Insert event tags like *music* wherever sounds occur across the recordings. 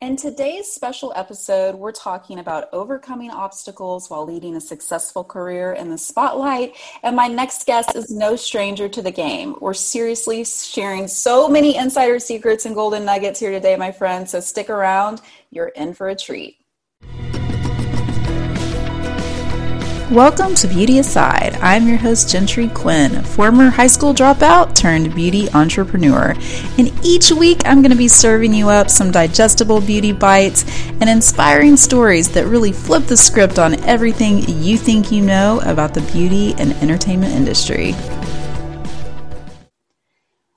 In today's special episode, we're talking about overcoming obstacles while leading a successful career in the spotlight. And my next guest is no stranger to the game. We're seriously sharing so many insider secrets and golden nuggets here today, my friends. So stick around, you're in for a treat. Welcome to Beauty Aside. I'm your host, Gentry Quinn, former high school dropout turned beauty entrepreneur. And each week, I'm going to be serving you up some digestible beauty bites and inspiring stories that really flip the script on everything you think you know about the beauty and entertainment industry.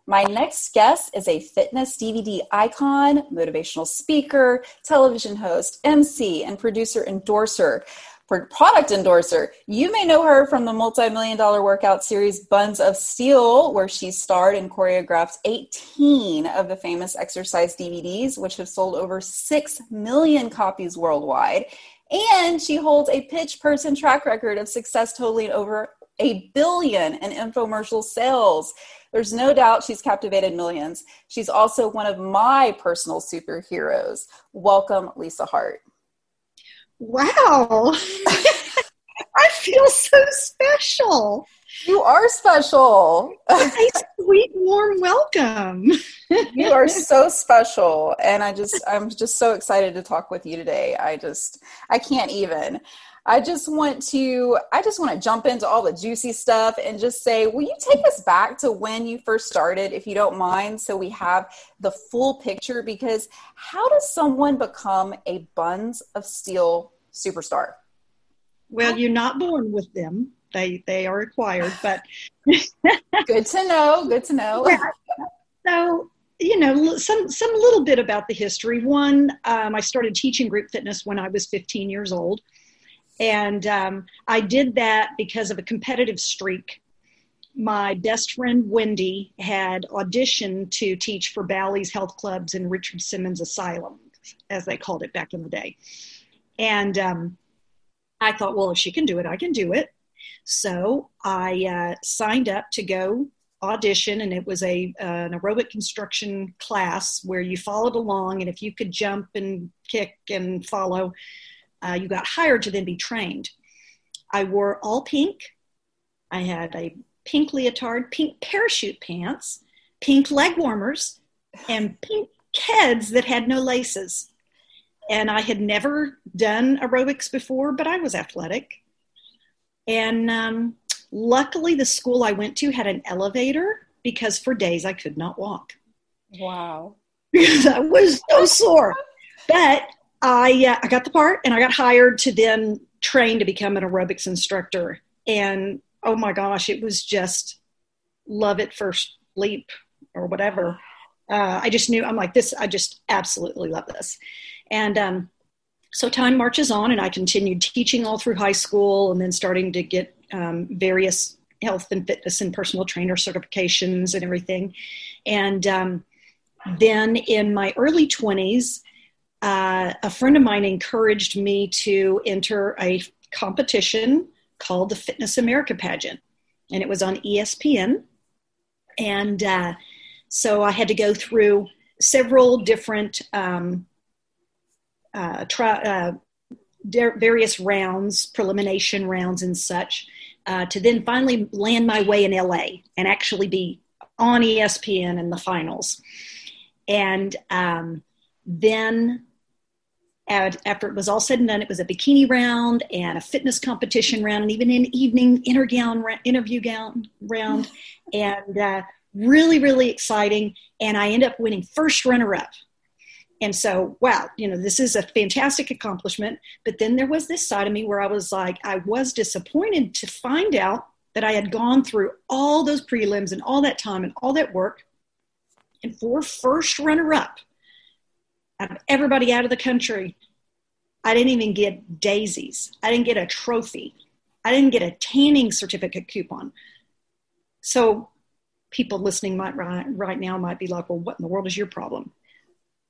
My next guest is a fitness DVD icon, motivational speaker, television host, MC, and producer endorser product endorser. You may know her from the multi million dollar workout series Buns of Steel, where she starred and choreographed 18 of the famous exercise DVDs, which have sold over 6 million copies worldwide. And she holds a pitch person track record of success totaling over a billion in infomercial sales. There's no doubt she's captivated millions. She's also one of my personal superheroes. Welcome, Lisa Hart. Wow. *laughs* I feel so special. You are special. a sweet, warm welcome. *laughs* you are so special. And I just, I'm just so excited to talk with you today. I just, I can't even. I just want to, I just want to jump into all the juicy stuff and just say, will you take us back to when you first started, if you don't mind, so we have the full picture? Because how does someone become a Buns of Steel superstar? Well, you're not born with them. They they are acquired, but *laughs* good to know. Good to know. Yeah. So you know some some little bit about the history. One, um, I started teaching group fitness when I was 15 years old, and um, I did that because of a competitive streak. My best friend Wendy had auditioned to teach for Bally's Health Clubs and Richard Simmons Asylum, as they called it back in the day. And um, I thought, well, if she can do it, I can do it. So I uh, signed up to go audition, and it was a uh, an aerobic construction class where you followed along, and if you could jump and kick and follow, uh, you got hired to then be trained. I wore all pink. I had a pink leotard, pink parachute pants, pink leg warmers, and pink Keds that had no laces and I had never done aerobics before, but I was athletic. And um, luckily, the school I went to had an elevator because for days I could not walk. Wow. Because *laughs* I was so sore. But I, uh, I got the part and I got hired to then train to become an aerobics instructor. And oh my gosh, it was just love at first leap or whatever. Uh, I just knew, I'm like, this, I just absolutely love this. And um, so time marches on, and I continued teaching all through high school and then starting to get um, various health and fitness and personal trainer certifications and everything. And um, then in my early 20s, uh, a friend of mine encouraged me to enter a competition called the Fitness America pageant. And it was on ESPN. And uh, so I had to go through several different um, uh, try, uh, various rounds, prelimination rounds, and such, uh, to then finally land my way in LA and actually be on ESPN in the finals. And um, then after it was all said and done, it was a bikini round and a fitness competition round, and even an evening intergown interview gown round, *laughs* and uh, really, really exciting. And I end up winning first runner up. And so, wow, you know, this is a fantastic accomplishment. But then there was this side of me where I was like, I was disappointed to find out that I had gone through all those prelims and all that time and all that work. And for first runner up, out of everybody out of the country, I didn't even get daisies. I didn't get a trophy. I didn't get a tanning certificate coupon. So people listening might right, right now might be like, well, what in the world is your problem?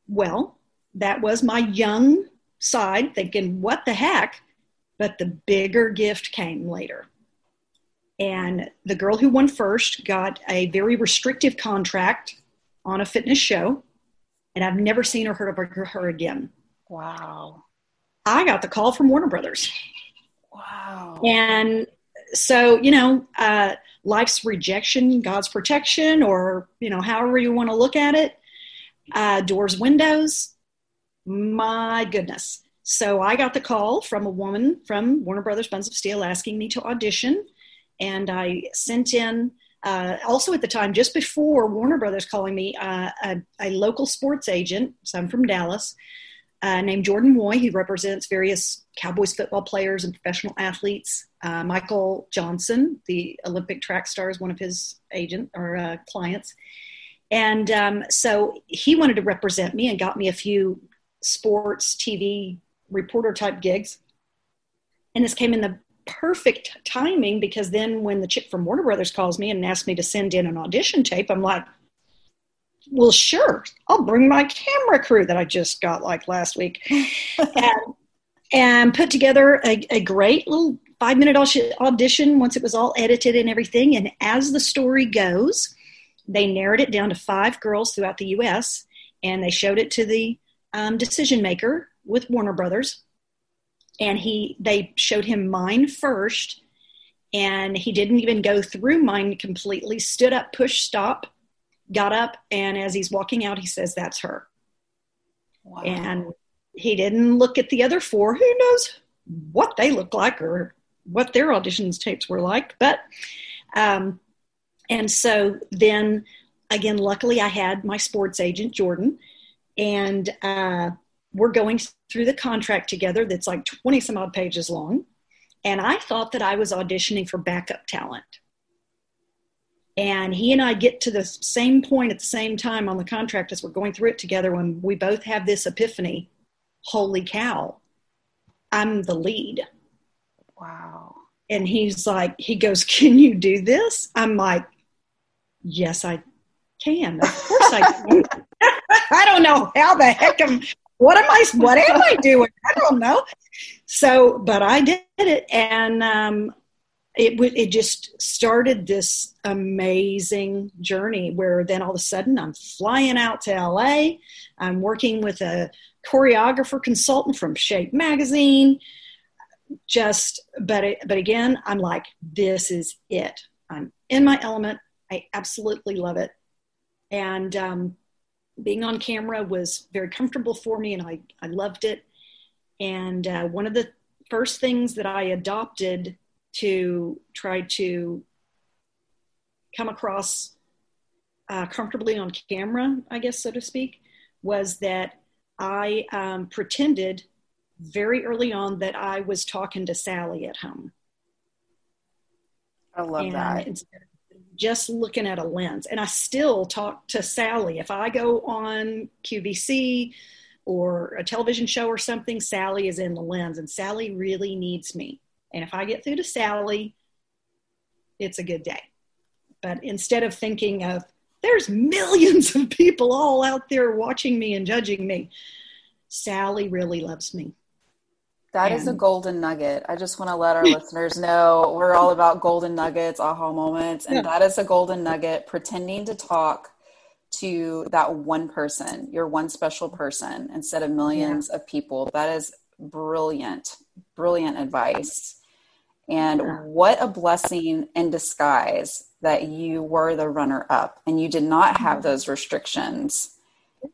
Well, that was my young side thinking, what the heck? But the bigger gift came later. And the girl who won first got a very restrictive contract on a fitness show. and I've never seen or heard of her, her again. Wow. I got the call from Warner Brothers. Wow. And so, you know, uh, life's rejection, God's protection, or, you know, however you want to look at it, uh, doors, windows. My goodness. So I got the call from a woman from Warner Brothers Buns of Steel asking me to audition. And I sent in, uh, also at the time, just before Warner Brothers calling me, uh, a, a, local sports agent, so I'm from Dallas, uh, named Jordan Moy. He represents various Cowboys football players and professional athletes. Uh, Michael Johnson, the Olympic track star, is one of his agent or uh, clients. And um, so he wanted to represent me and got me a few sports TV reporter type gigs. And this came in the perfect timing because then when the chick from Warner Brothers calls me and asks me to send in an audition tape, I'm like, well, sure, I'll bring my camera crew that I just got like last week *laughs* and, and put together a, a great little five minute audition once it was all edited and everything. And as the story goes, they narrowed it down to five girls throughout the US and they showed it to the um, decision maker with Warner Brothers, and he they showed him mine first, and he didn't even go through mine completely. Stood up, push stop, got up, and as he's walking out, he says, "That's her." Wow. And he didn't look at the other four. Who knows what they look like or what their auditions tapes were like? But um, and so then again, luckily I had my sports agent Jordan, and uh, we're going through the contract together that's like 20 some odd pages long. And I thought that I was auditioning for backup talent. And he and I get to the same point at the same time on the contract as we're going through it together when we both have this epiphany holy cow, I'm the lead. Wow. And he's like, he goes, Can you do this? I'm like, Yes, I can. Of course I can. *laughs* I don't know how the heck I'm what am I what am I doing? I don't know. So, but I did it, and um, it it just started this amazing journey where then all of a sudden I'm flying out to LA. I'm working with a choreographer consultant from Shape Magazine. Just, but it, but again, I'm like, this is it. I'm in my element. I absolutely love it, and um, being on camera was very comfortable for me and I, I loved it. And uh, one of the first things that I adopted to try to come across uh, comfortably on camera, I guess, so to speak, was that I um, pretended very early on that I was talking to Sally at home. I love and that. Instead of just looking at a lens. And I still talk to Sally. If I go on QVC or a television show or something, Sally is in the lens, and Sally really needs me. And if I get through to Sally, it's a good day. But instead of thinking of, there's millions of people all out there watching me and judging me, Sally really loves me. That and, is a golden nugget. I just want to let our listeners know we're all about golden nuggets, aha moments, and yeah. that is a golden nugget. Pretending to talk to that one person, your one special person, instead of millions yeah. of people. That is brilliant, brilliant advice. And yeah. what a blessing in disguise that you were the runner up and you did not have mm-hmm. those restrictions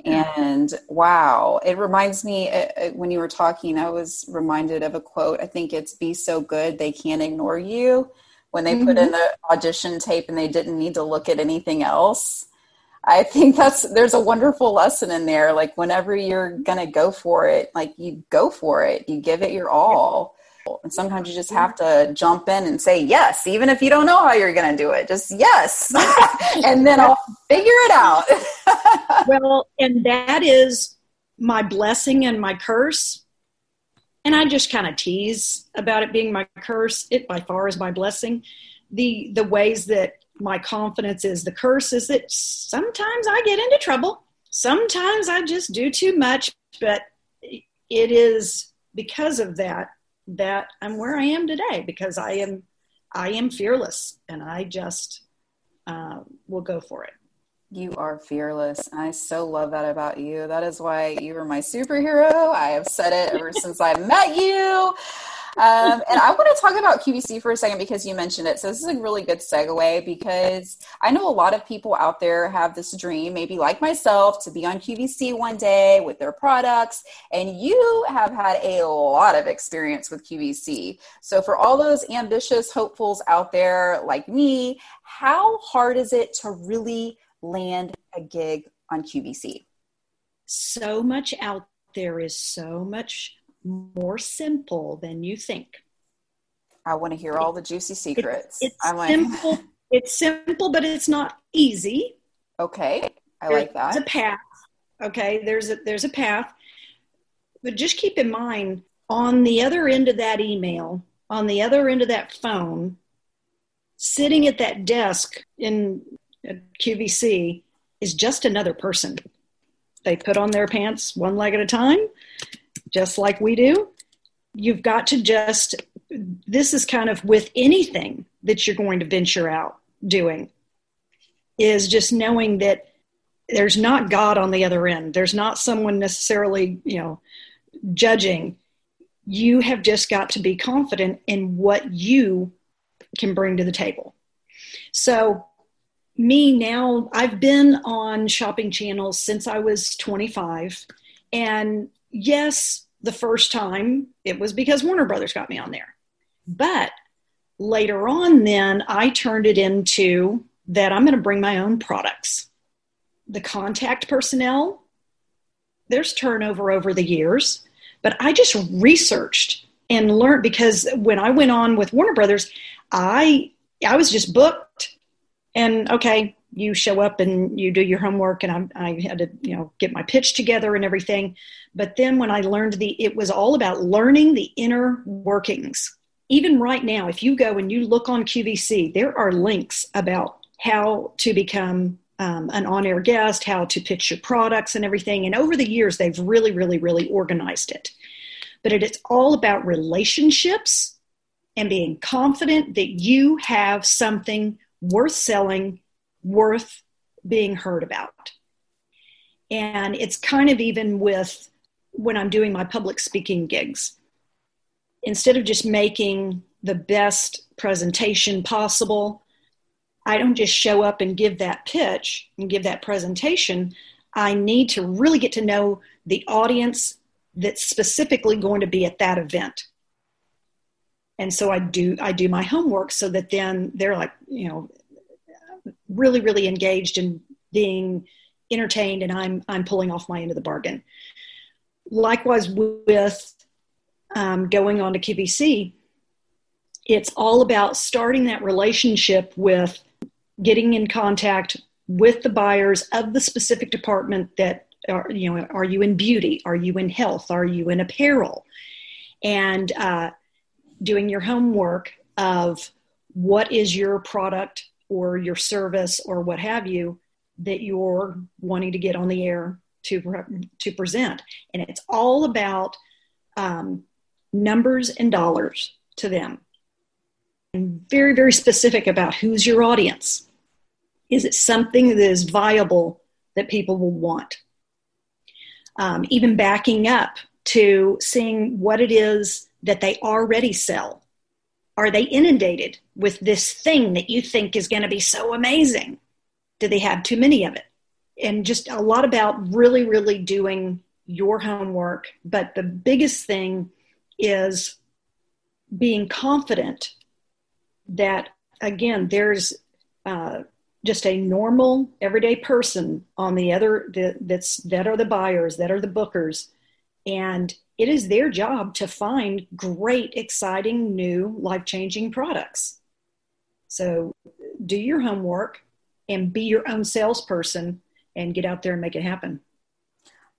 and wow, it reminds me uh, uh, when you were talking, I was reminded of a quote. I think it's be so good they can't ignore you when they mm-hmm. put in mm-hmm. the audition tape and they didn't need to look at anything else. I think that's there's a wonderful lesson in there. Like whenever you're gonna go for it, like you go for it, you give it your all. And sometimes you just have to jump in and say yes, even if you don't know how you're going to do it. Just yes. *laughs* and then I'll figure it out. *laughs* well, and that is my blessing and my curse. And I just kind of tease about it being my curse. It by far is my blessing. The the ways that my confidence is the curse is that sometimes I get into trouble. Sometimes I just do too much, but it is because of that that I'm where I am today because I am I am fearless and I just uh, will go for it. You are fearless. I so love that about you. That is why you are my superhero. I have said it ever since I met you. Um, and I want to talk about QVC for a second because you mentioned it. So this is a really good segue because I know a lot of people out there have this dream, maybe like myself, to be on QVC one day with their products. And you have had a lot of experience with QVC. So for all those ambitious hopefuls out there like me, how hard is it to really land a gig on QVC? So much out there is so much more simple than you think. I want to hear all the juicy secrets. It, it's simple. *laughs* it's simple, but it's not easy. Okay, I like that. There's a path. Okay, there's a there's a path, but just keep in mind on the other end of that email, on the other end of that phone, sitting at that desk in QVC is just another person. They put on their pants one leg at a time just like we do. You've got to just, this is kind of with anything that you're going to venture out doing, is just knowing that there's not God on the other end. There's not someone necessarily, you know, judging. You have just got to be confident in what you can bring to the table. So, me now, I've been on shopping channels since I was 25. And yes, the first time it was because Warner Brothers got me on there. But later on, then I turned it into that I'm going to bring my own products. The contact personnel, there's turnover over the years, but I just researched and learned because when I went on with Warner Brothers, I I was just booked and okay, you show up and you do your homework and I, I, had to you know get my pitch together and everything. But then when i learned the it was all about learning the inner workings. Even right now if you go and you look on qvc there are links about how to become um, an on-air guest how to pitch your products and everything. And over the years they've really really really organized it. But it, it's all about relationships and being confident that you have something worth selling worth being heard about. And it's kind of even with when I'm doing my public speaking gigs. Instead of just making the best presentation possible, I don't just show up and give that pitch and give that presentation. I need to really get to know the audience that's specifically going to be at that event. And so I do I do my homework so that then they're like, you know, really, really engaged in being entertained, and I'm I'm pulling off my end of the bargain. Likewise with um, going on to QVC, it's all about starting that relationship with getting in contact with the buyers of the specific department that are you know are you in beauty? Are you in health? Are you in apparel? And uh, doing your homework of what is your product or your service or what have you that you're wanting to get on the air to to present. And it's all about um, numbers and dollars to them. And very very specific about who's your audience. Is it something that is viable that people will want? Um, even backing up to seeing what it is that they already sell are they inundated with this thing that you think is going to be so amazing? Do they have too many of it? And just a lot about really, really doing your homework. But the biggest thing is being confident that, again, there's uh, just a normal, everyday person on the other that's that are the buyers, that are the bookers, and it is their job to find great, exciting, new, life changing products. So do your homework and be your own salesperson and get out there and make it happen.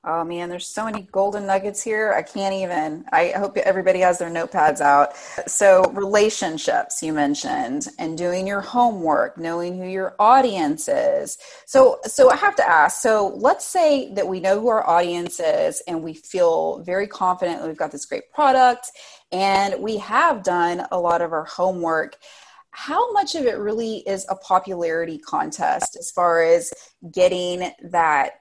Oh man, there's so many golden nuggets here. I can't even. I hope everybody has their notepads out. So, relationships you mentioned and doing your homework, knowing who your audience is. So, so I have to ask. So, let's say that we know who our audience is and we feel very confident we've got this great product and we have done a lot of our homework. how much of it really is a popularity contest as far as getting that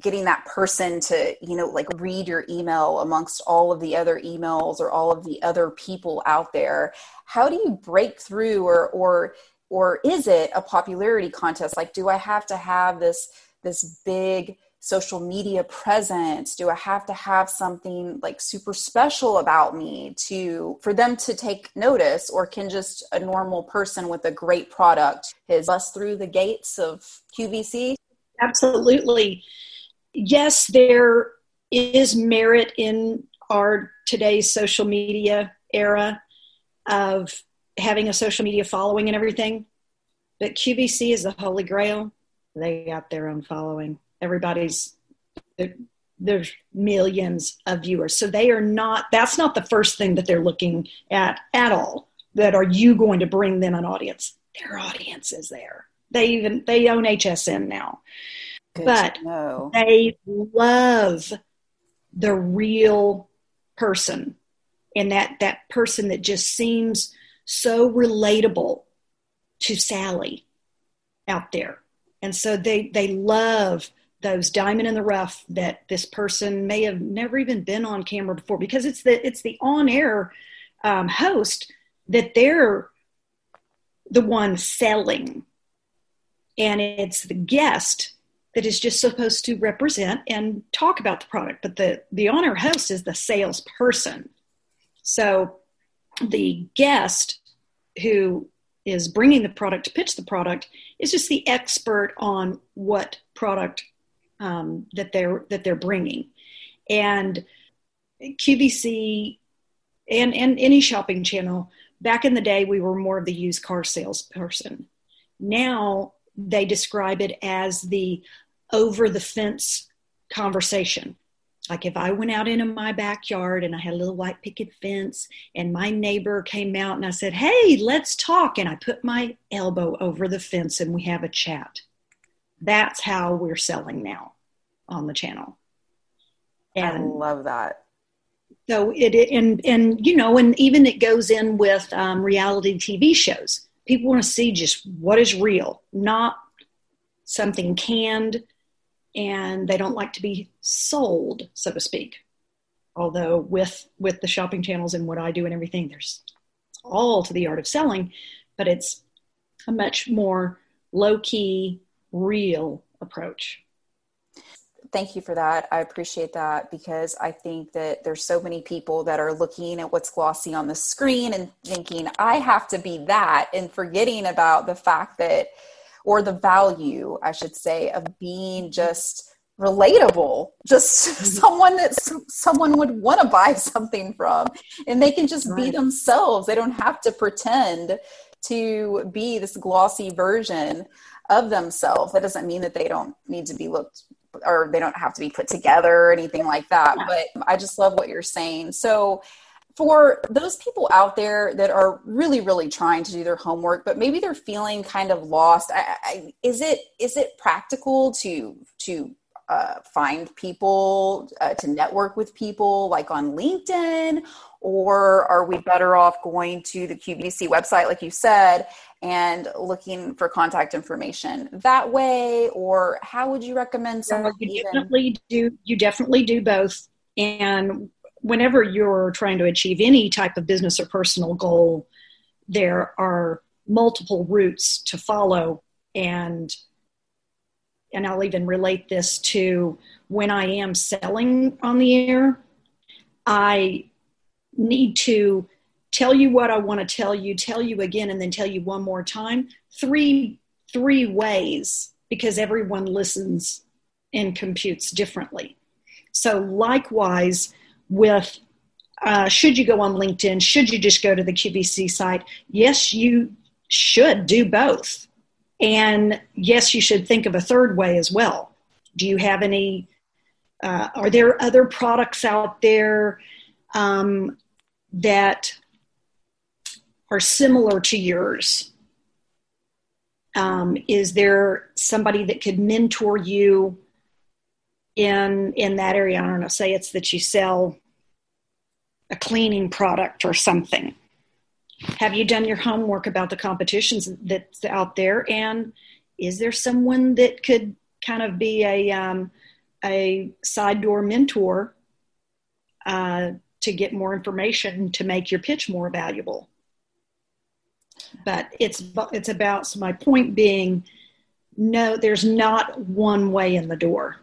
getting that person to you know like read your email amongst all of the other emails or all of the other people out there. How do you break through or or or is it a popularity contest? Like do i have to have this this big social media presence? Do i have to have something like super special about me to for them to take notice? Or can just a normal person with a great product his bust through the gates of qvc absolutely yes, there is merit in our today's social media era of having a social media following and everything. But QVC is the holy grail. They got their own following. Everybody's there's millions of viewers. So they are not that's not the first thing that they're looking at at all. That are you going to bring them an audience? Their audience is there. They even they own HSN now. Good but they love the real person and that that person that just seems so relatable to Sally out there. And so they they love those diamond in the rough that this person may have never even been on camera before because it's the it's the on air um, host that they're the one selling and it's the guest that is just supposed to represent and talk about the product, but the, the honor host is the salesperson. So the guest who is bringing the product to pitch the product is just the expert on what product um, that they're that they're bringing, and QVC and and any shopping channel. Back in the day, we were more of the used car salesperson. Now they describe it as the over the fence conversation. Like if I went out into my backyard and I had a little white picket fence and my neighbor came out and I said, Hey, let's talk. And I put my elbow over the fence and we have a chat. That's how we're selling now on the channel. And I love that. So it, and, and, you know, and even it goes in with um, reality TV shows. People want to see just what is real, not something canned and they don't like to be sold, so to speak. Although with with the shopping channels and what I do and everything, there's all to the art of selling, but it's a much more low key, real approach. Thank you for that. I appreciate that because I think that there's so many people that are looking at what's glossy on the screen and thinking, I have to be that, and forgetting about the fact that or the value, I should say, of being just relatable just *laughs* mm-hmm. someone that someone would want to buy something from and they can just right. be themselves they don't have to pretend to be this glossy version of themselves that doesn't mean that they don't need to be looked or they don't have to be put together or anything like that but i just love what you're saying. So for those people out there that are really really trying to do their homework but maybe they're feeling kind of lost I, I, is it is it practical to to uh, find people uh, to network with people like on linkedin or are we better off going to the qvc website like you said and looking for contact information that way? Or how would you recommend someone you even- definitely do you definitely do both. And whenever you're trying to achieve any type of business or personal goal, there are multiple routes to follow. And and I'll even relate this to when I am selling on the air, I need to tell you what I want to tell you, tell you again, and then tell you one more time. Three three ways because everyone listens and computes differently. So likewise, with uh, should you go on LinkedIn? Should you just go to the QVC site? Yes, you should do both. And yes, you should think of a third way as well. Do you have any? Uh, are there other products out there um, that are similar to yours? Um, is there somebody that could mentor you in in that area? I don't know. Say it's that you sell a cleaning product or something. Have you done your homework about the competitions that's out there? And is there someone that could kind of be a um, a side door mentor uh, to get more information to make your pitch more valuable? But it's it's about so my point being no there's not one way in the door.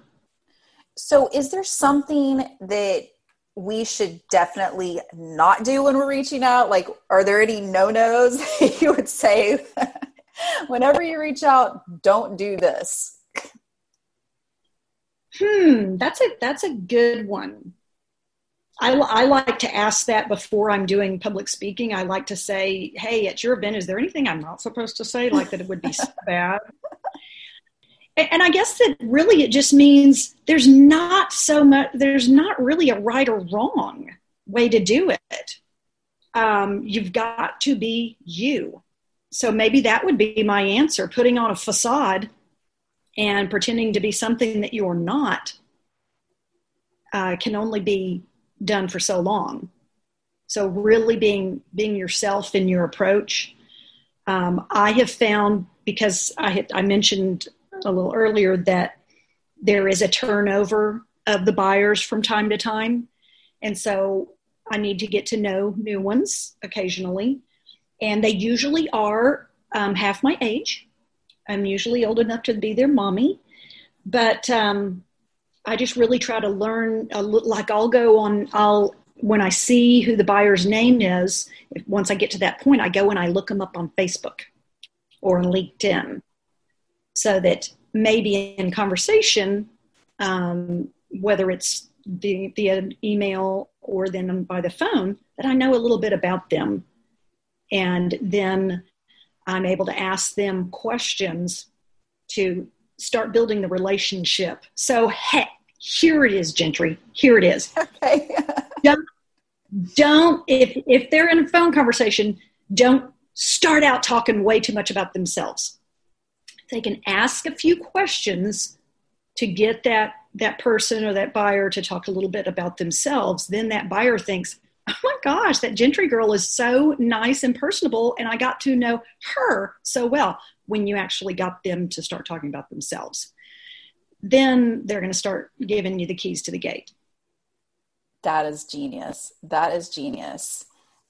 So is there something that we should definitely not do when we're reaching out like are there any no-nos *laughs* you would say *laughs* whenever you reach out don't do this hmm that's a that's a good one I, I like to ask that before I'm doing public speaking. I like to say, hey, at your event, is there anything I'm not supposed to say? Like that it would be *laughs* bad. And I guess that really it just means there's not so much, there's not really a right or wrong way to do it. Um, you've got to be you. So maybe that would be my answer putting on a facade and pretending to be something that you're not uh, can only be done for so long. So really being being yourself in your approach. Um, I have found because I had I mentioned a little earlier that there is a turnover of the buyers from time to time, and so I need to get to know new ones occasionally, and they usually are um, half my age. I'm usually old enough to be their mommy, but um, I just really try to learn. Like I'll go on. I'll when I see who the buyer's name is. Once I get to that point, I go and I look them up on Facebook or LinkedIn, so that maybe in conversation, um, whether it's via, via email or then by the phone, that I know a little bit about them, and then I'm able to ask them questions to start building the relationship. So, hey, here it is, Gentry. Here it is. Okay. *laughs* don't, don't if if they're in a phone conversation, don't start out talking way too much about themselves. They can ask a few questions to get that that person or that buyer to talk a little bit about themselves. Then that buyer thinks, oh my gosh, that Gentry girl is so nice and personable, and I got to know her so well when you actually got them to start talking about themselves. Then they're going to start giving you the keys to the gate. That is genius. That is genius.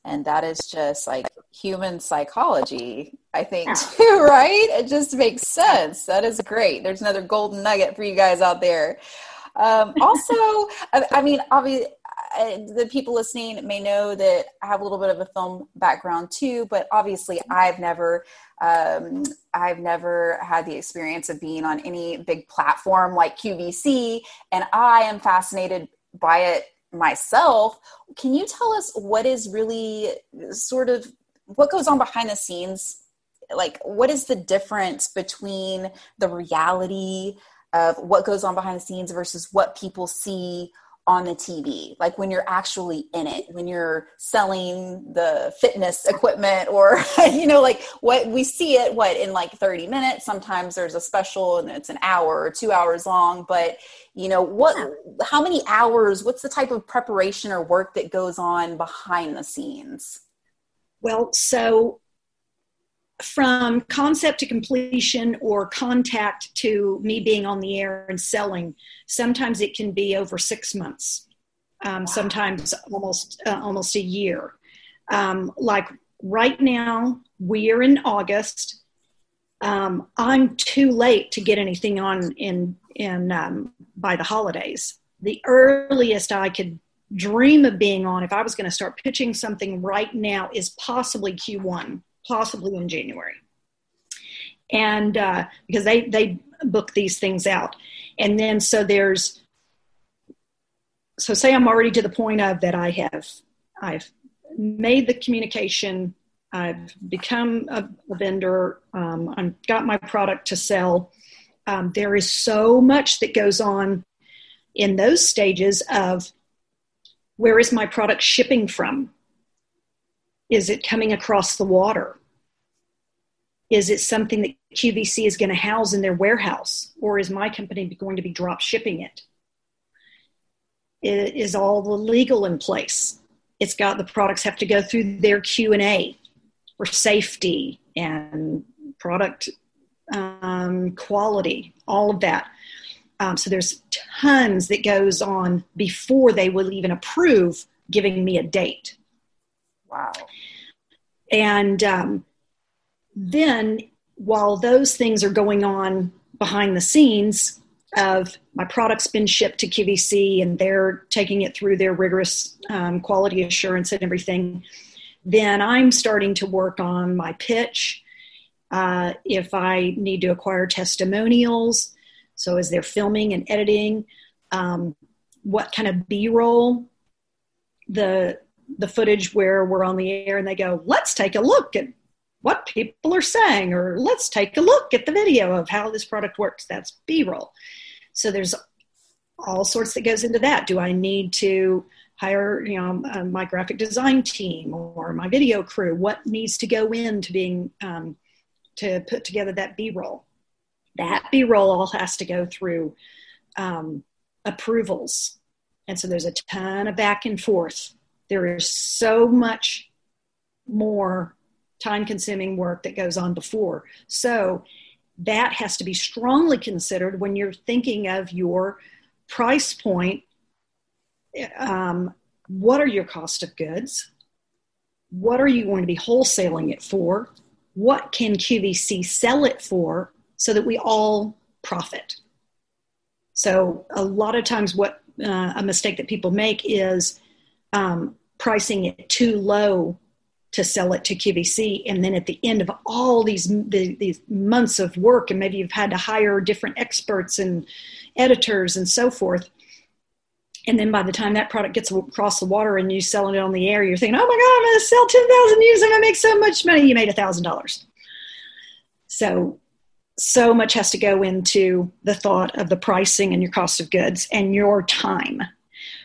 And that is just like human psychology, I think, too, *laughs* right? It just makes sense. That is great. There's another golden nugget for you guys out there. Um, *laughs* also, I mean, obviously, the people listening may know that I have a little bit of a film background too, but obviously I've never, um, I've never had the experience of being on any big platform like QVC, and I am fascinated by it myself. Can you tell us what is really sort of what goes on behind the scenes? Like, what is the difference between the reality of what goes on behind the scenes versus what people see on the TV, like when you're actually in it, when you're selling the fitness equipment or, *laughs* you know, like what we see it, what in like 30 minutes, sometimes there's a special and it's an hour or two hours long, but you know, what, how many hours, what's the type of preparation or work that goes on behind the scenes? Well, so from concept to completion or contact to me being on the air and selling, sometimes it can be over six months, um, wow. sometimes almost uh, almost a year. Um, like right now, we are in August. Um, I'm too late to get anything on in in um, by the holidays. The earliest I could dream of being on, if I was going to start pitching something right now, is possibly Q1 possibly in January. And uh, because they, they book these things out. And then so there's, so say I'm already to the point of that I have, I've made the communication, I've become a, a vendor, um, I've got my product to sell. Um, there is so much that goes on in those stages of where is my product shipping from? Is it coming across the water? Is it something that QVC is going to house in their warehouse, or is my company going to be drop shipping it? Is all the legal in place? It's got the products have to go through their Q and A for safety and product um, quality, all of that. Um, so there's tons that goes on before they will even approve giving me a date. Wow. And um, then while those things are going on behind the scenes of my product's been shipped to QVC and they're taking it through their rigorous um, quality assurance and everything, then I'm starting to work on my pitch. Uh, if I need to acquire testimonials, so as they're filming and editing, um, what kind of B-roll, the the footage where we're on the air and they go, let's take a look at what people are saying, or let's take a look at the video of how this product works. That's B-roll. So there's all sorts that goes into that. Do I need to hire, you know, uh, my graphic design team or my video crew? What needs to go into being um, to put together that B-roll? That B-roll all has to go through um, approvals, and so there's a ton of back and forth. There is so much more time consuming work that goes on before. So that has to be strongly considered when you're thinking of your price point. Um, what are your cost of goods? What are you going to be wholesaling it for? What can QVC sell it for so that we all profit? So, a lot of times, what uh, a mistake that people make is um, pricing it too low to sell it to QVC. And then at the end of all these the, these months of work, and maybe you've had to hire different experts and editors and so forth. And then by the time that product gets across the water and you're selling it on the air, you're thinking, "Oh my God, I'm going to sell ten thousand units. I'm going to make so much money." You made a thousand dollars. So, so much has to go into the thought of the pricing and your cost of goods and your time.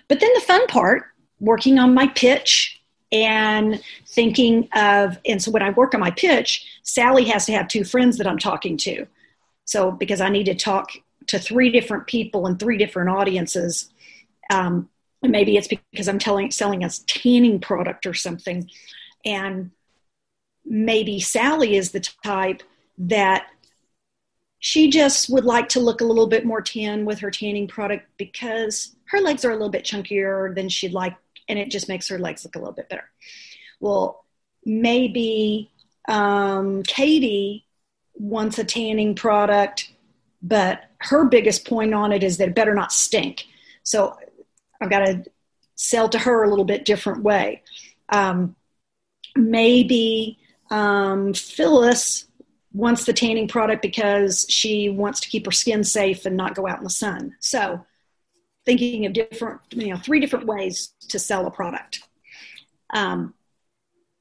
But then the fun part, working on my pitch and thinking of and so when i work on my pitch sally has to have two friends that i'm talking to so because i need to talk to three different people and three different audiences um, maybe it's because i'm telling selling a tanning product or something and maybe sally is the type that she just would like to look a little bit more tan with her tanning product because her legs are a little bit chunkier than she'd like and it just makes her legs look a little bit better. Well, maybe um, Katie wants a tanning product, but her biggest point on it is that it better not stink. So I've got to sell to her a little bit different way. Um, maybe um, Phyllis wants the tanning product because she wants to keep her skin safe and not go out in the sun. So thinking of different, you know, three different ways to sell a product. Um,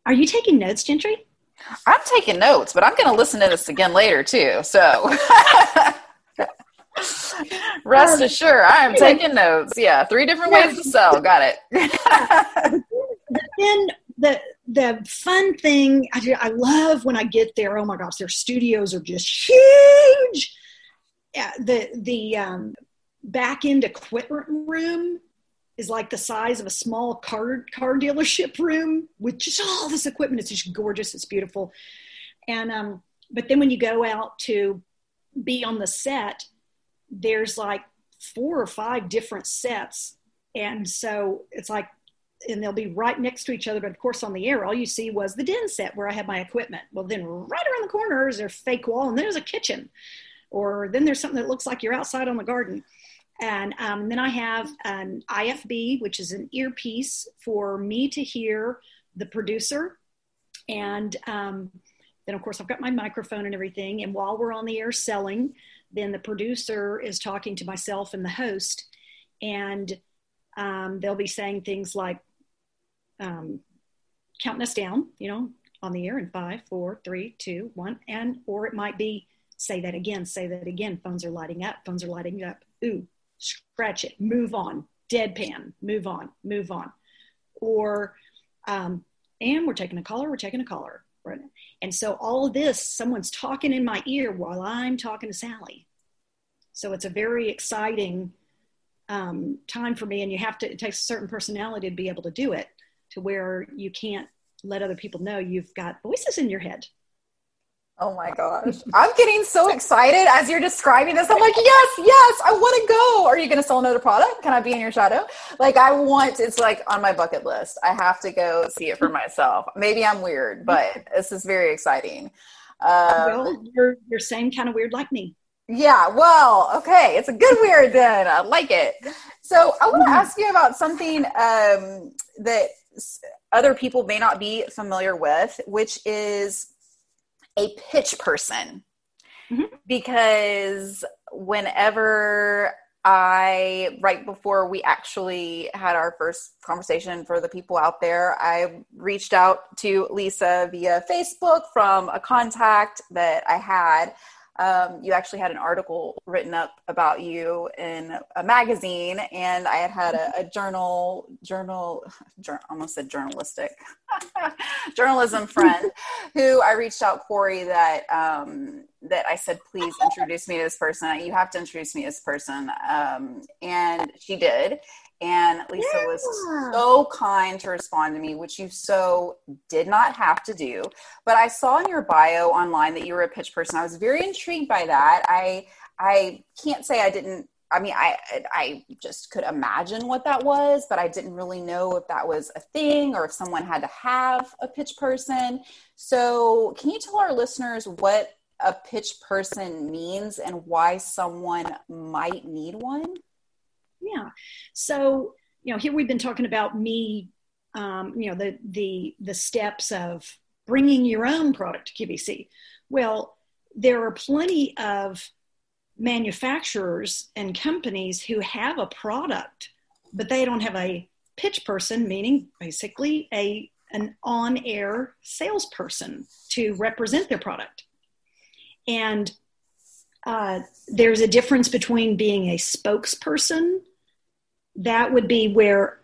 are you taking notes, Gentry? I'm taking notes, but I'm going to listen to this again later too. So *laughs* rest um, assured, I am taking notes. Yeah, three different ways to sell. Got it. *laughs* then the the fun thing I, I love when I get there. Oh my gosh, their studios are just huge. Yeah, the the um, back end equipment room is like the size of a small car car dealership room with just all this equipment. It's just gorgeous. It's beautiful. And um, but then when you go out to be on the set, there's like four or five different sets, and so it's like, and they'll be right next to each other. But of course, on the air, all you see was the den set where I had my equipment. Well, then right around the corner is their fake wall, and there's a kitchen, or then there's something that looks like you're outside on the garden and um, then I have an IFB, which is an earpiece for me to hear the producer. And um, then, of course, I've got my microphone and everything. And while we're on the air selling, then the producer is talking to myself and the host. And um, they'll be saying things like um, counting us down, you know, on the air in five, four, three, two, one. And, or it might be say that again, say that again. Phones are lighting up, phones are lighting up. Ooh, scratch it, move on, deadpan, move on, move on. Or, um, and we're taking a caller, we're taking a caller. Right? And so all of this, someone's talking in my ear while I'm talking to Sally. So it's a very exciting um, time for me, and you have to, it takes a certain personality to be able to do it to where you can't let other people know you've got voices in your head. Oh my gosh. I'm getting so excited as you're describing this. I'm like, yes, yes, I want to go. Are you going to sell another product? Can I be in your shadow? Like, I want, it's like on my bucket list. I have to go see it for myself. Maybe I'm weird, but this is very exciting. Um, well, you're, you're same kind of weird like me. Yeah, well, okay. It's a good weird then. I like it. So I want to mm-hmm. ask you about something um, that other people may not be familiar with, which is a pitch person mm-hmm. because whenever I, right before we actually had our first conversation for the people out there, I reached out to Lisa via Facebook from a contact that I had um, you actually had an article written up about you in a magazine, and I had had a, a journal, journal, journal, almost said journalistic, *laughs* journalism friend, who I reached out, Corey, that um, that I said, please introduce me to this person. You have to introduce me to this person, um, and she did. And Lisa yeah. was so kind to respond to me, which you so did not have to do. But I saw in your bio online that you were a pitch person. I was very intrigued by that. I I can't say I didn't I mean, I I just could imagine what that was, but I didn't really know if that was a thing or if someone had to have a pitch person. So, can you tell our listeners what a pitch person means and why someone might need one? Yeah. So, you know, here we've been talking about me, um, you know, the the the steps of bringing your own product to QVC. Well, there are plenty of manufacturers and companies who have a product, but they don't have a pitch person, meaning basically a an on-air salesperson to represent their product. And uh, there's a difference between being a spokesperson that would be where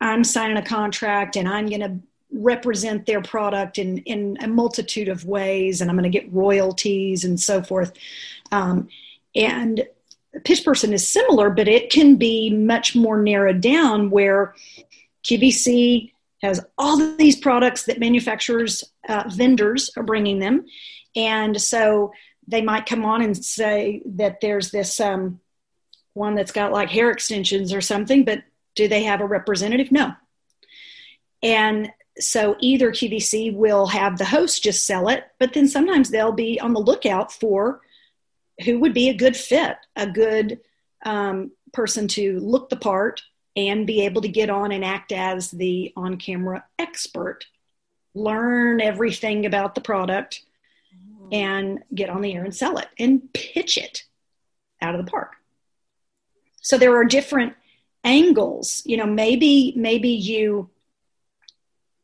I'm signing a contract and I'm going to represent their product in, in a multitude of ways and I'm going to get royalties and so forth. Um, and pitch person is similar, but it can be much more narrowed down where QVC has all these products that manufacturers, uh, vendors are bringing them. And so they might come on and say that there's this um, one that's got like hair extensions or something, but do they have a representative? No. And so either QVC will have the host just sell it, but then sometimes they'll be on the lookout for who would be a good fit, a good um, person to look the part and be able to get on and act as the on camera expert, learn everything about the product, and get on the air and sell it and pitch it out of the park so there are different angles. You know maybe maybe you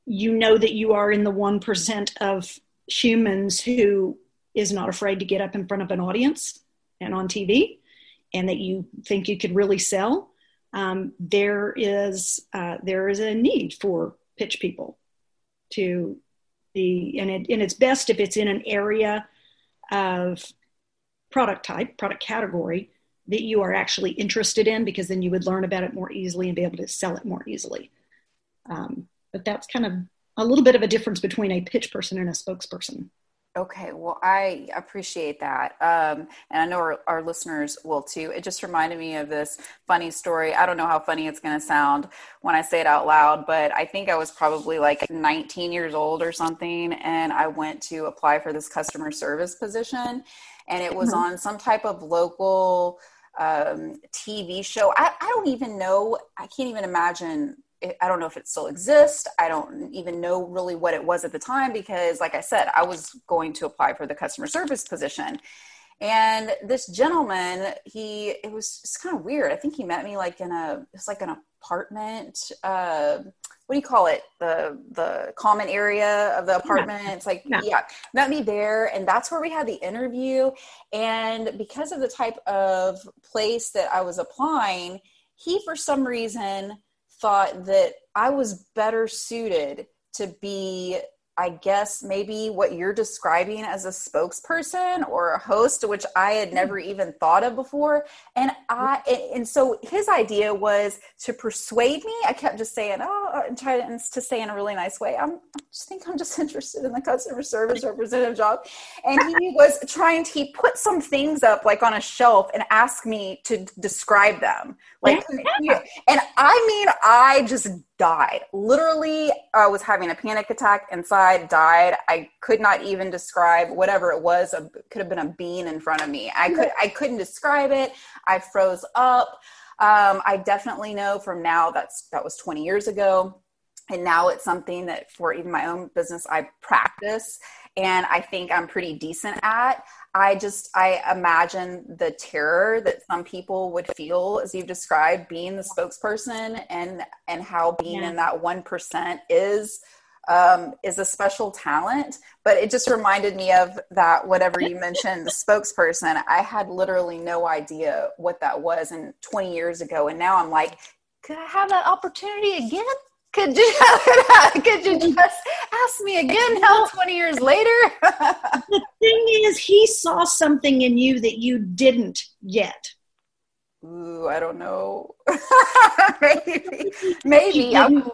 you know that you are in the 1% of humans who is not afraid to get up in front of an audience and on tv and that you think you could really sell. Um, there is uh, there is a need for pitch people to be and, it, and it's best if it's in an area of product type product category that you are actually interested in because then you would learn about it more easily and be able to sell it more easily. Um, but that's kind of a little bit of a difference between a pitch person and a spokesperson. Okay, well, I appreciate that. Um, and I know our, our, listeners will too. It just reminded me of this funny story. I don't know how funny it's going to sound when I say it out loud, but I think I was probably like 19 years old or something. And I went to apply for this customer service position. And it was mm-hmm. on some type of local um, TV show. I, I don't even know. I can't even imagine. I don't know if it still exists. I don't even know really what it was at the time because, like I said, I was going to apply for the customer service position. And this gentleman, he it was it's kind of weird. I think he met me like in a it's like an apartment. Uh, what do you call it the the common area of the apartment yeah. it's like yeah. yeah met me there and that's where we had the interview and because of the type of place that i was applying he for some reason thought that i was better suited to be I guess maybe what you're describing as a spokesperson or a host, which I had hmm. never even thought of before. And hmm. I, and so his idea was to persuade me. I kept just saying, oh, and trying to say in a really nice way, I'm, I just think I'm just *laughs* interested in the customer service representative job. And he *laughs* was trying to, he put some things up like on a shelf and asked me to describe them. Like, yeah. and I mean, I just died. Literally, I was having a panic attack inside, died. I could not even describe whatever it was. It could have been a bean in front of me. I could I couldn't describe it. I froze up. Um, I definitely know from now that's that was 20 years ago. And now it's something that for even my own business I practice and I think I'm pretty decent at. I just I imagine the terror that some people would feel as you've described being the spokesperson and and how being yeah. in that one percent is um, is a special talent. But it just reminded me of that whatever you mentioned the spokesperson. I had literally no idea what that was and 20 years ago, and now I'm like, could I have that opportunity again? Could you *laughs* could you just ask me again now 20 years later? *laughs* The thing is he saw something in you that you didn't yet. Ooh i don't know. *laughs* Maybe maybe. I would,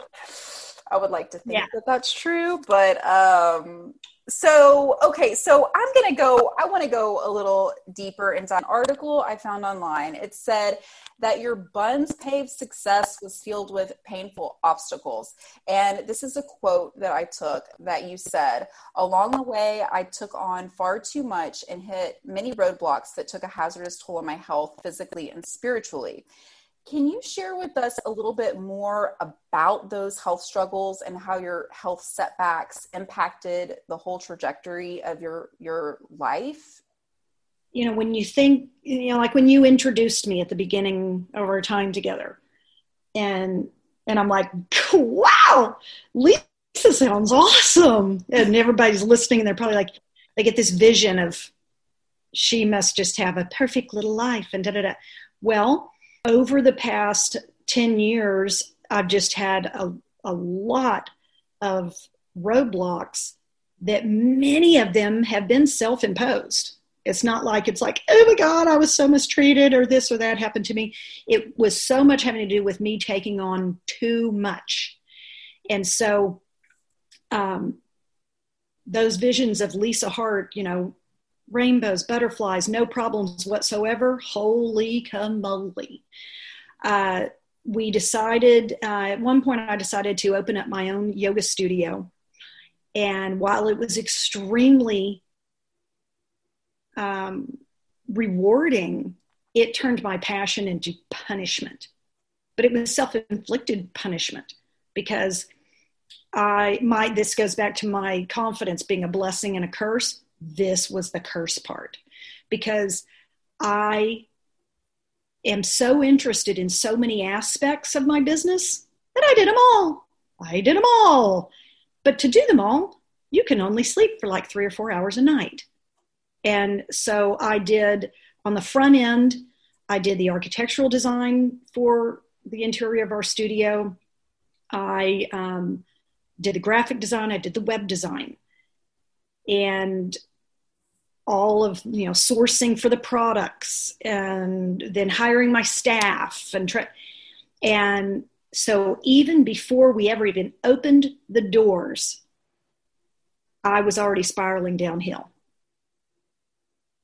I would like to think yeah. that that's true but um so okay so i'm going to go i want to go a little deeper into an article i found online. It said that your buns paved success was filled with painful obstacles. And this is a quote that i took that you said along the way i took on far too much and hit many roadblocks that took a hazardous toll on my health physically and spiritually can you share with us a little bit more about those health struggles and how your health setbacks impacted the whole trajectory of your your life? You know, when you think, you know, like when you introduced me at the beginning of our time together, and and I'm like, wow, Lisa sounds awesome, and everybody's listening, and they're probably like, they get this vision of she must just have a perfect little life, and da da da. Well over the past 10 years, I've just had a, a lot of roadblocks that many of them have been self imposed. It's not like it's like, oh my God, I was so mistreated or this or that happened to me. It was so much having to do with me taking on too much. And so um, those visions of Lisa Hart, you know, rainbows, butterflies, no problems whatsoever. Holy camole. Uh, we decided, uh, at one point, I decided to open up my own yoga studio. And while it was extremely um, rewarding, it turned my passion into punishment. But it was self inflicted punishment because I my this goes back to my confidence being a blessing and a curse this was the curse part because I am so interested in so many aspects of my business that I did them all. I did them all. But to do them all, you can only sleep for like three or four hours a night. And so I did on the front end, I did the architectural design for the interior of our studio. I um, did the graphic design, I did the web design and all of you know sourcing for the products and then hiring my staff and tra- and so even before we ever even opened the doors i was already spiraling downhill.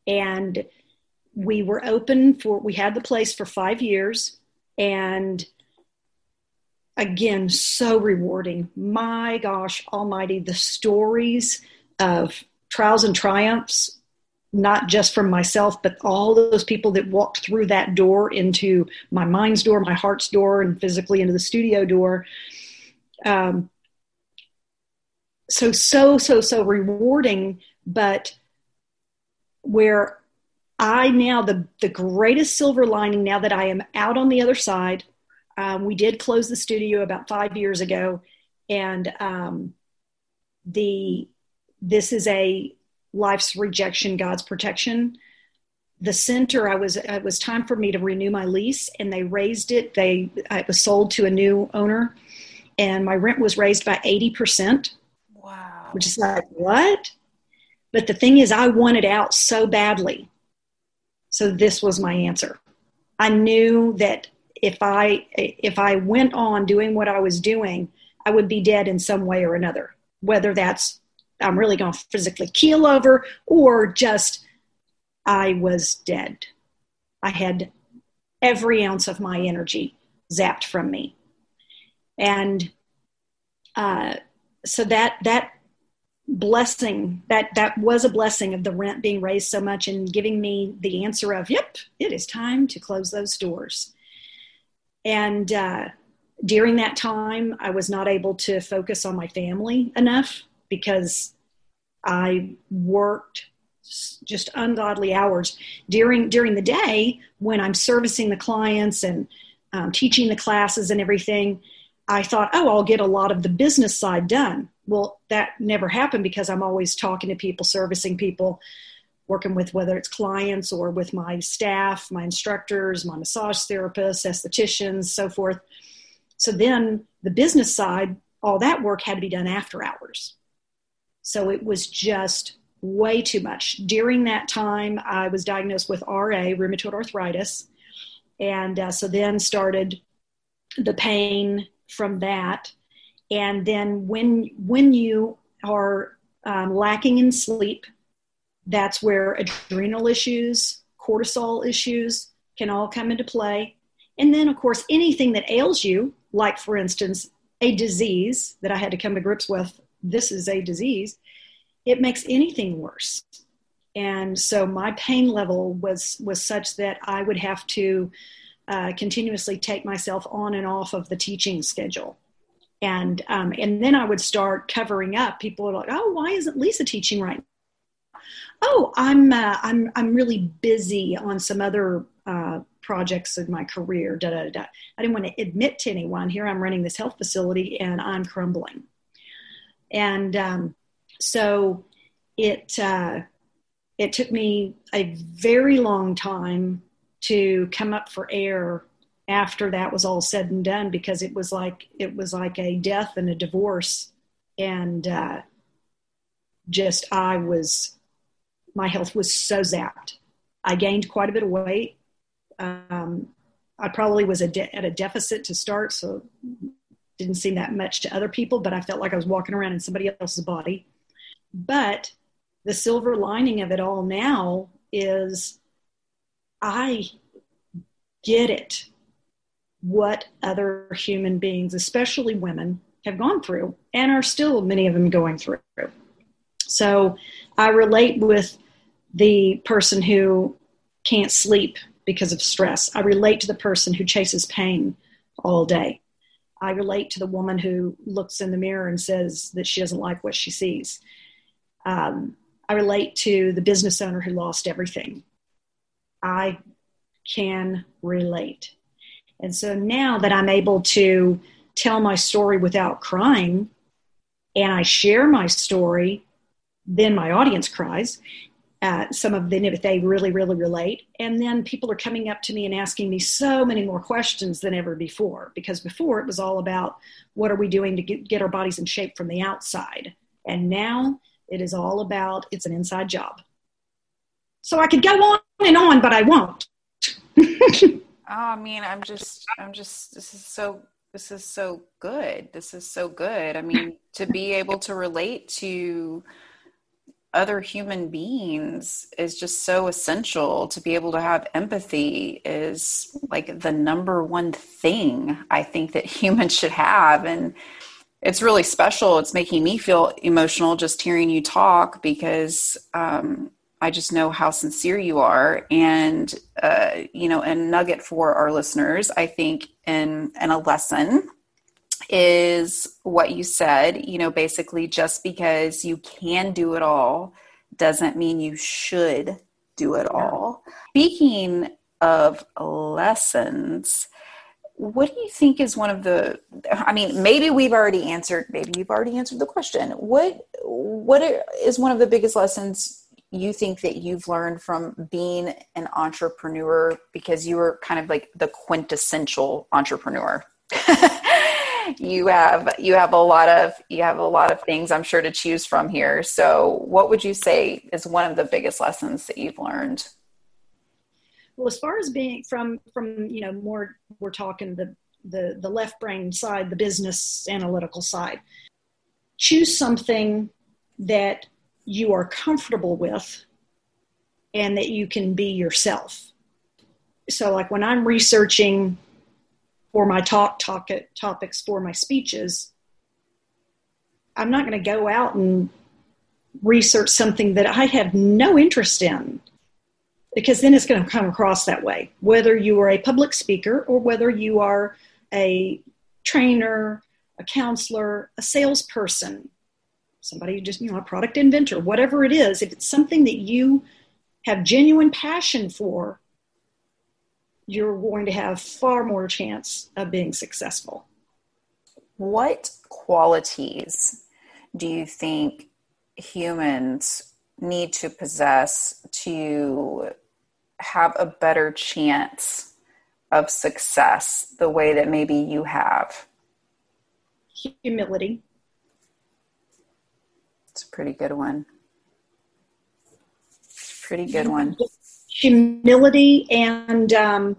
And we were open for we had the place for 5 years and again so rewarding. My gosh almighty the stories of trials and triumphs, not just from myself, but all those people that walked through that door into my mind's door, my heart's door, and physically into the studio door. Um, so, so, so, so rewarding, but where I now, the, the greatest silver lining now that I am out on the other side, um, we did close the studio about five years ago, and um, the this is a life's rejection, God's protection. The center, I was it was time for me to renew my lease, and they raised it. They it was sold to a new owner, and my rent was raised by eighty percent. Wow! which is like, what? But the thing is, I wanted out so badly. So this was my answer. I knew that if I if I went on doing what I was doing, I would be dead in some way or another. Whether that's I'm really going to physically keel over or just I was dead. I had every ounce of my energy zapped from me. And uh, so that that blessing that that was a blessing of the rent being raised so much and giving me the answer of yep it is time to close those doors and uh, during that time i was not able to focus on my family enough because i worked just ungodly hours during during the day when i'm servicing the clients and um, teaching the classes and everything i thought oh i'll get a lot of the business side done well, that never happened because I'm always talking to people, servicing people, working with whether it's clients or with my staff, my instructors, my massage therapists, estheticians, so forth. So then the business side, all that work had to be done after hours. So it was just way too much. During that time, I was diagnosed with RA, rheumatoid arthritis. And uh, so then started the pain from that and then when when you are um, lacking in sleep that's where adrenal issues cortisol issues can all come into play and then of course anything that ails you like for instance a disease that i had to come to grips with this is a disease it makes anything worse and so my pain level was was such that i would have to uh, continuously take myself on and off of the teaching schedule and um, and then I would start covering up. People are like, "Oh, why isn't Lisa teaching right?" Now? Oh, I'm uh, I'm I'm really busy on some other uh, projects in my career. Da, da, da. I didn't want to admit to anyone here. I'm running this health facility and I'm crumbling, and um, so it uh, it took me a very long time to come up for air after that was all said and done because it was like it was like a death and a divorce. And uh, just i was my health was so zapped. I gained quite a bit of weight. Um, i probably was a de- at a deficit to start so didn't seem that much to other people but i felt like i was walking around in somebody else's body but the silver lining of it all now is i get it what other human beings, especially women, have gone through and are still many of them going through. So I relate with the person who can't sleep because of stress. I relate to the person who chases pain all day. I relate to the woman who looks in the mirror and says that she doesn't like what she sees. Um, I relate to the business owner who lost everything. I can relate. And so now that I'm able to tell my story without crying and I share my story, then my audience cries. Uh, some of them, if they really, really relate. And then people are coming up to me and asking me so many more questions than ever before. Because before it was all about what are we doing to get, get our bodies in shape from the outside. And now it is all about it's an inside job. So I could go on and on, but I won't. *laughs* Oh, I mean, I'm just, I'm just, this is so, this is so good. This is so good. I mean, to be able to relate to other human beings is just so essential. To be able to have empathy is like the number one thing I think that *laughs* humans should have. And it's really special. It's making me feel emotional just hearing you talk because, um, I just know how sincere you are. And, uh, you know, a nugget for our listeners, I think, and, and a lesson is what you said. You know, basically, just because you can do it all doesn't mean you should do it all. Speaking of lessons, what do you think is one of the i mean maybe we've already answered maybe you've already answered the question what what is one of the biggest lessons you think that you've learned from being an entrepreneur because you were kind of like the quintessential entrepreneur *laughs* you have you have a lot of you have a lot of things I'm sure to choose from here. So, what would you say is one of the biggest lessons that you've learned? Well, as far as being from from you know more, we're talking the the the left brain side, the business analytical side. Choose something that you are comfortable with and that you can be yourself. So, like when I'm researching for my talk, talk topics for my speeches, I'm not going to go out and research something that I have no interest in because then it's going to come across that way. Whether you are a public speaker or whether you are a trainer, a counselor, a salesperson, somebody just, you know, a product inventor, whatever it is, if it's something that you have genuine passion for, you're going to have far more chance of being successful. What qualities do you think humans need to possess to have a better chance of success the way that maybe you have? Humility. It's a pretty good one. Pretty good one humility and um,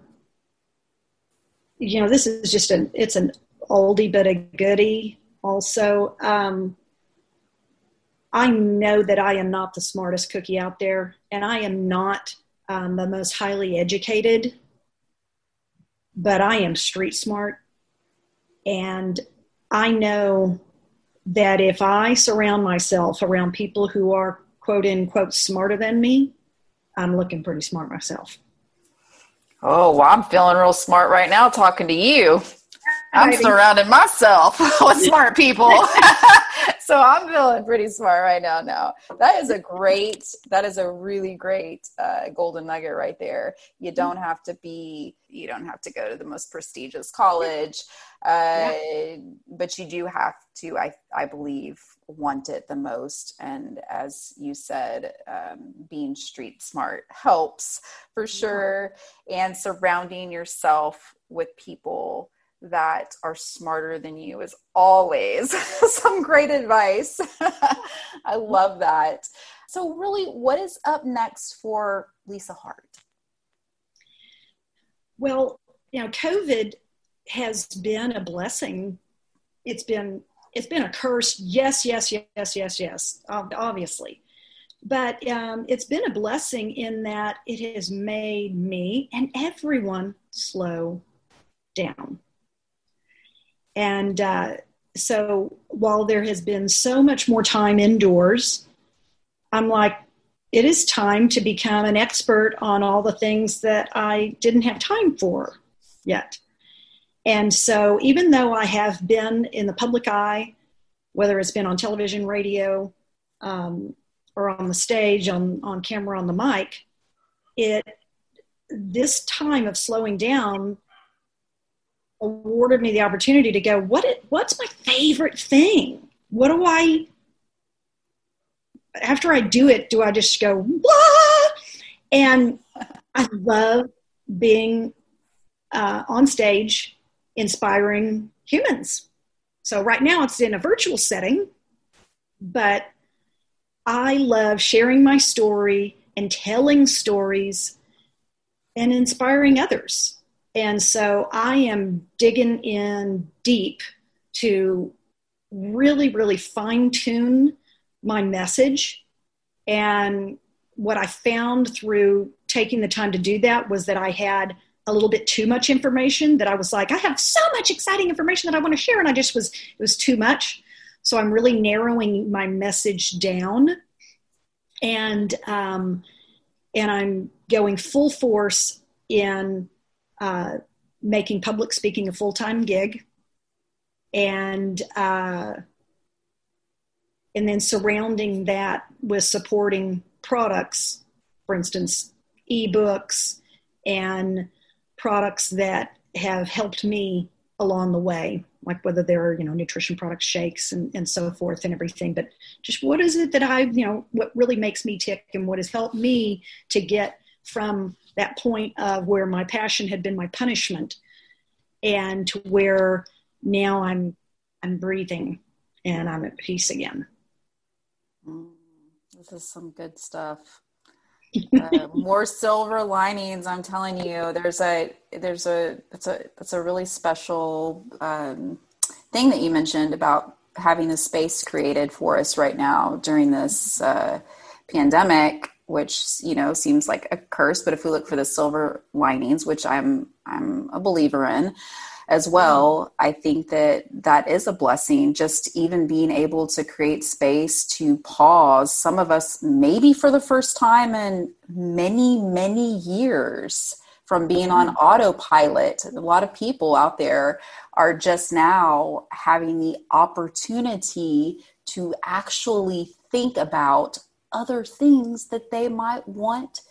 you know this is just an it's an oldie but a goodie also. Um, i know that i am not the smartest cookie out there and i am not um, the most highly educated but i am street smart. And i know that if i surround myself around people who are quote unquote smarter than me I'm looking pretty smart myself. Oh, well, I'm feeling real smart right now talking to you. I'm surrounding myself *laughs* with smart people. *laughs* *laughs* so I'm feeling pretty smart right now. Now that is a great, that is a really great uh, golden nugget right there. You don't have to be, you don't have to go to the most prestigious college, uh, yeah. but you do have to, I, I believe, want it the most. And as you said, um, being street smart helps for sure, yeah. and surrounding yourself with people that are smarter than you is always *laughs* some great advice. *laughs* I love that. So, really, what is up next for Lisa Hart? Well, you know, COVID has been a blessing. It's been it's been a curse. Yes, yes, yes, yes, yes. Obviously, but um, it's been a blessing in that it has made me and everyone slow down and uh, so while there has been so much more time indoors, I'm like, it is time to become an expert on all the things that I didn't have time for yet. And so, even though I have been in the public eye, whether it's been on television, radio, um, or on the stage, on, on camera, on the mic, it this time of slowing down awarded me the opportunity to go, what it, what's my favorite thing? What do I, after I do it, do I just go, Wah! and I love being uh, on stage inspiring humans. So right now it's in a virtual setting, but I love sharing my story and telling stories and inspiring others. And so I am digging in deep to really, really fine tune my message. And what I found through taking the time to do that was that I had a little bit too much information that I was like, I have so much exciting information that I want to share. And I just was, it was too much. So I'm really narrowing my message down. And, um, and I'm going full force in uh, making public speaking a full time gig, and uh, and then surrounding that with supporting products, for instance, ebooks and products that have helped me along the way like whether they're you know nutrition products shakes and, and so forth and everything but just what is it that i you know what really makes me tick and what has helped me to get from that point of where my passion had been my punishment and to where now I'm I'm breathing and I'm at peace again. Mm, this is some good stuff. Uh, more silver linings. I'm telling you, there's a there's a it's a it's a really special um, thing that you mentioned about having the space created for us right now during this uh, pandemic, which you know seems like a curse. But if we look for the silver linings, which I'm I'm a believer in, as well i think that that is a blessing just even being able to create space to pause. Some of us maybe for the first time in many many years from being on mm-hmm. autopilot a lot of people out there are just now having the opportunity to actually think about other things that they might want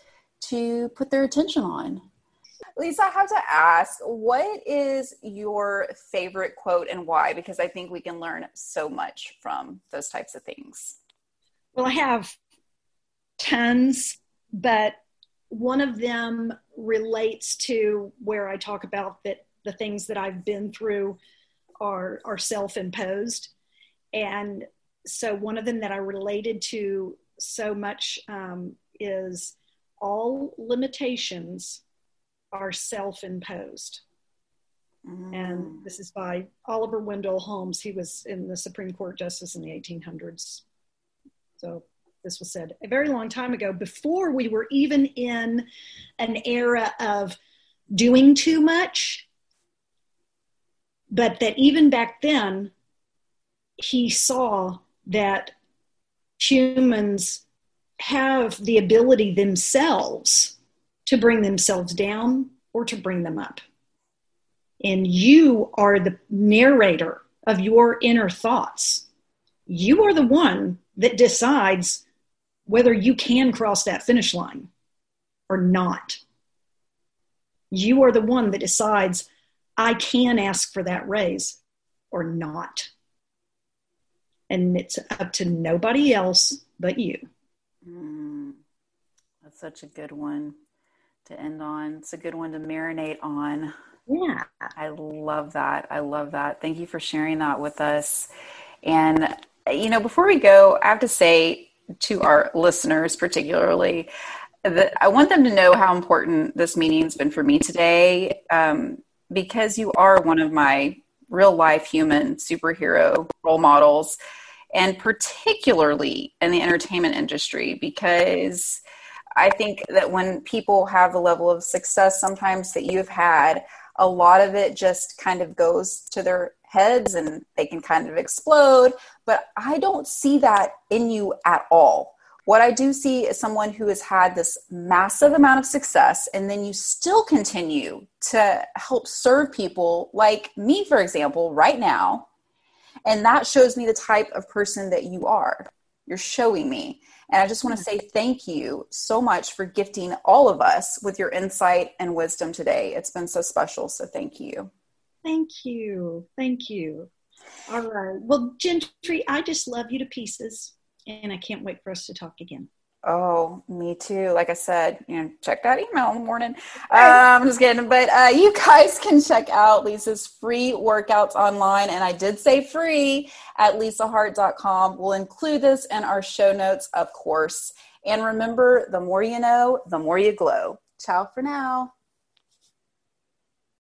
to put their attention on Lisa, I have to ask, what is your favorite quote and why? Because I think we can learn so much from those types of things. Well, I have tons, but one of them relates to where I talk about that the things that I've been through are are self-imposed, and so one of them that I related to so much um, is all limitations are self imposed. Mm. And this is by Oliver Wendell Holmes. He was in the Supreme Court justice in the 1800s. So this was said a very long time ago, before we were even in an era of doing too much. But that even back then, he saw that humans have the ability themselves to bring themselves down or to bring them up. And you are the narrator of your inner thoughts. You are the one that decides whether you can cross that finish line or not. You are the one that decides, I can ask for that raise or not. And it's up to nobody else but you. Mm, that's such a good one to end on. It's a good one to marinate on. Yeah. I love that. I love that. Thank you for sharing that with us. And, you know, before we go, I have to say to our listeners, particularly, that I want them to know how important this meeting has been for me today um, because you are one of my real life human superhero role models, and particularly in the entertainment industry because I think that when people have the level of success sometimes that you've had, a lot of it just kind of goes to their heads and they can kind of explode. But I don't see that in you at all. What I do see is someone who has had this massive amount of success, and then you still continue to help serve people, like me, for example, right now. And that shows me the type of person that you are. You're showing me. And I just want to say thank you so much for gifting all of us with your insight and wisdom today. It's been so special. So thank you. Thank you. Thank you. All right. Well, Gentry, I just love you to pieces. And I can't wait for us to talk again. Oh, me too. Like I said, you know, check that email in the morning. Um, I'm *laughs* just kidding. But uh, you guys can check out Lisa's free workouts online. And I did say free at lisahart.com. We'll include this in our show notes, of course. And remember, the more you know, the more you glow. Ciao for now.